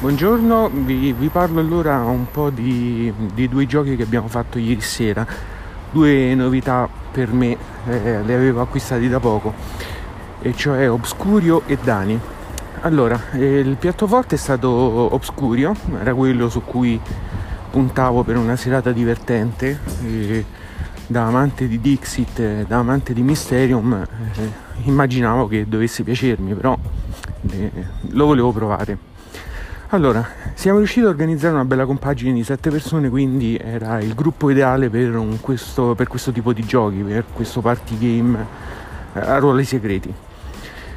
Buongiorno, vi, vi, parlo allora un po' di, di, due giochi che abbiamo fatto ieri sera, due novità per me, eh, le avevo acquistati da poco, e cioè Obscurio e Dani. Allora, eh, il piatto forte è stato Obscurio, era quello su cui puntavo per una serata divertente, eh, da amante di Dixit, da amante di Mysterium, eh, immaginavo che dovesse piacermi, però eh, lo volevo provare. Allora, siamo riusciti a organizzare una bella compagine di sette persone, quindi era il gruppo ideale per, questo, per questo, tipo di giochi, per questo party game eh, a ruoli segreti.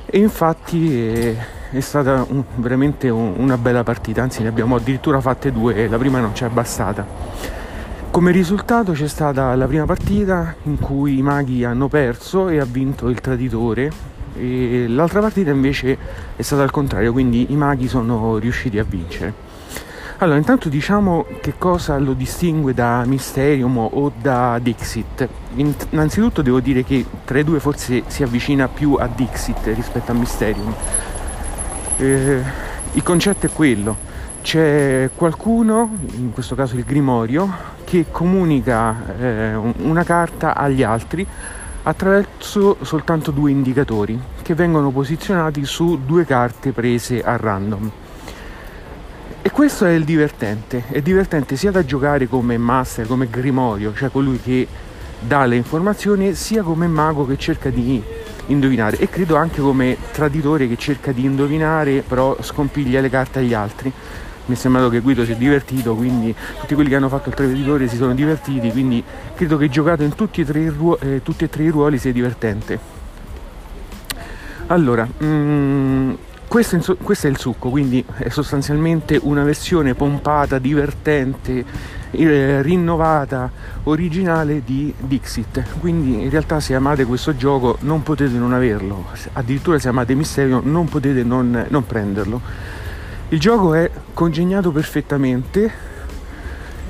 E infatti è, è stata un, veramente un, una bella partita, anzi ne abbiamo addirittura fatte due e la prima non ci è bastata. Come risultato c'è stata la prima partita in cui i maghi hanno perso e ha vinto il traditore e l'altra partita invece è stata al contrario, quindi i maghi sono riusciti a vincere. Allora, intanto diciamo che cosa lo distingue da Mysterium o da Dixit. Innanzitutto devo dire che tra i due forse si avvicina più a Dixit rispetto a Mysterium. Eh, il concetto è quello, c'è qualcuno, in questo caso il Grimorio, che comunica eh, una carta agli altri attraverso soltanto due indicatori che vengono posizionati su due carte prese a random. E questo è il divertente, è divertente sia da giocare come master, come grimorio, cioè colui che dà le informazioni, sia come mago che cerca di indovinare. E credo anche come traditore che cerca di indovinare però scompiglia le carte agli altri mi è sembrato che Guido si è divertito, quindi tutti quelli che hanno fatto il traditore si sono divertiti, quindi credo che giocato in tutti e tre, ruo- eh, tutti e tre i ruoli sia divertente. Allora, mm, questo, so- questo, è il succo, quindi è sostanzialmente una versione pompata, divertente, eh, rinnovata, originale di Dixit. Quindi in realtà se amate questo gioco non potete non averlo, addirittura se amate Mysterio non potete non, non prenderlo il gioco è congegnato perfettamente.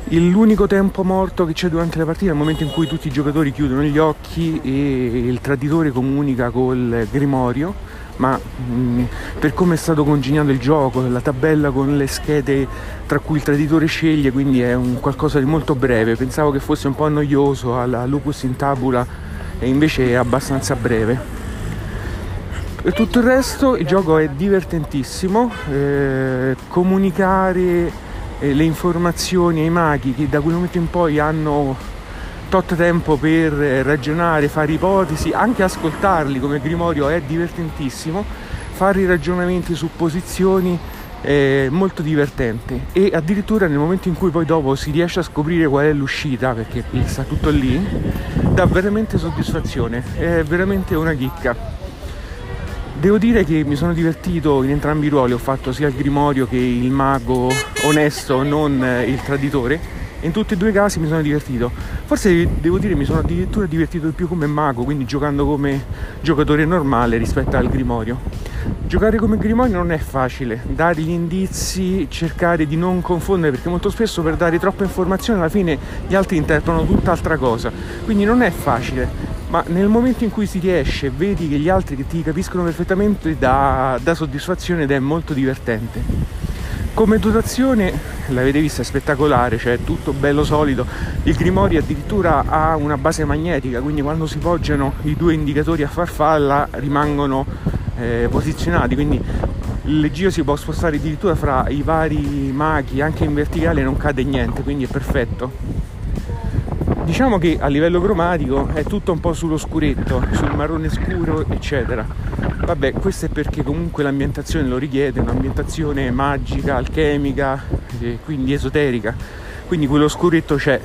L'unico tempo morto che c'è durante la partita è il momento in cui tutti i giocatori chiudono gli occhi e il traditore comunica col grimorio, ma mh, mm, per come è stato congegnato il gioco, la tabella con le schede tra cui il traditore sceglie, quindi è un qualcosa di molto breve. Pensavo che fosse un po' noioso alla Lupus in tabula e invece è abbastanza breve. Per tutto il resto il gioco è divertentissimo, eh, comunicare eh, le informazioni ai maghi che da quel momento in poi hanno tot tempo per ragionare, fare ipotesi, anche ascoltarli come Grimorio è divertentissimo, fare i ragionamenti su posizioni è molto divertente. E addirittura nel momento in cui poi dopo si riesce a scoprire qual è l'uscita perché sta tutto lì dà veramente soddisfazione. È veramente una chicca Devo dire che mi sono divertito in entrambi i ruoli, ho fatto sia il grimorio che il mago onesto, non eh, il traditore. In tutti e due i casi mi sono divertito. Forse devo dire mi sono addirittura divertito di più come mago, quindi giocando come giocatore normale rispetto al grimorio. Giocare come grimorio non è facile, dare gli indizi, cercare di non confondere, perché molto spesso per dare troppe informazioni alla fine gli altri interpretano tutt'altra cosa. Quindi non è facile ma nel momento in cui si riesce vedi che gli altri ti capiscono perfettamente dà, dà soddisfazione ed è molto divertente. Come dotazione, l'avete vista, è spettacolare, cioè tutto bello solido. Il Grimorio addirittura ha una base magnetica, quindi quando si poggiano i due indicatori a farfalla rimangono eh, posizionati, quindi il giro si può spostare addirittura fra i vari maghi, anche in verticale non cade niente, quindi è perfetto. Diciamo che a livello cromatico è tutto un po' sullo scuretto, sul marrone scuro, eccetera. Vabbè, questo è perché comunque l'ambientazione lo richiede, un'ambientazione magica, alchemica, quindi esoterica. Quindi quello scuretto c'è.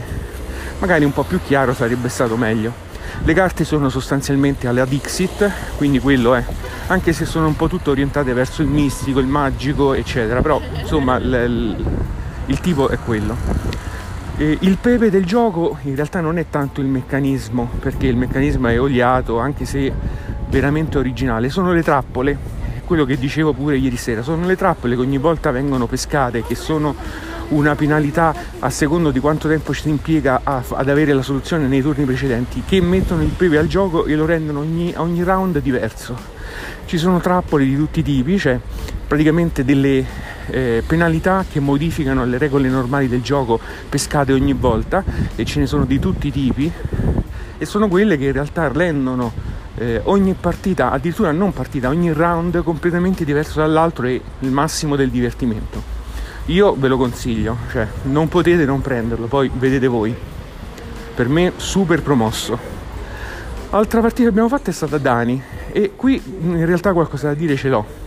Magari un po' più chiaro sarebbe stato meglio. Le carte sono sostanzialmente alla Dixit, quindi quello è, anche se sono un po' tutte orientate verso il mistico, il magico, eccetera, però insomma l- l- il tipo è quello. Eh, il pepe del gioco in realtà non è tanto il meccanismo, perché il meccanismo è oliato, anche se veramente originale, sono le trappole, quello che dicevo pure ieri sera, sono le trappole che ogni volta vengono pescate, che sono una penalità a secondo di quanto tempo ci si impiega a, ad avere la soluzione nei turni precedenti, che mettono il pepe al gioco e lo rendono ogni, ogni round diverso. Ci sono trappole di tutti i tipi, cioè praticamente delle eh, penalità che modificano le regole normali del gioco pescate ogni volta e ce ne sono di tutti i tipi e sono quelle che in realtà rendono eh, ogni partita, addirittura non partita, ogni round completamente diverso dall'altro e il massimo del divertimento. Io ve lo consiglio, cioè non potete non prenderlo, poi vedete voi. Per me super promosso. Altra partita che abbiamo fatto è stata Dani e qui in realtà qualcosa da dire ce l'ho.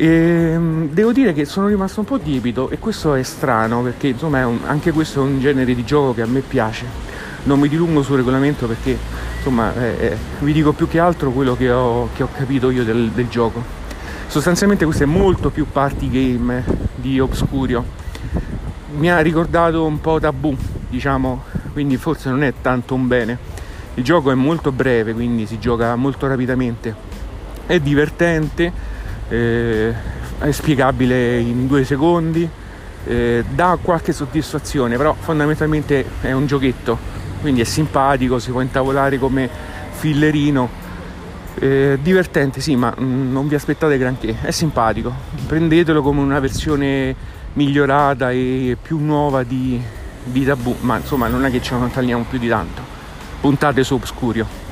E, ehm, devo dire che sono rimasto un po' tipido e questo è strano perché insomma un, anche questo è un genere di gioco che a me piace. Non mi dilungo sul regolamento perché insomma eh, vi dico più che altro quello che ho, che ho capito io del, del gioco. Sostanzialmente questo è molto più party game di Obscurio. Mi ha ricordato un po' tabù diciamo quindi forse non è tanto un bene. Il gioco è molto breve quindi si gioca molto rapidamente. È divertente eh, è spiegabile in due secondi eh, dà qualche soddisfazione però fondamentalmente è un giochetto quindi è simpatico si può intavolare come fillerino eh, divertente, sì, ma mm, non vi aspettate granché. È simpatico. Prendetelo come una versione migliorata e più nuova di, di Tabù, ma insomma non è che ci allontaniamo più di tanto. Puntate su Obscurio.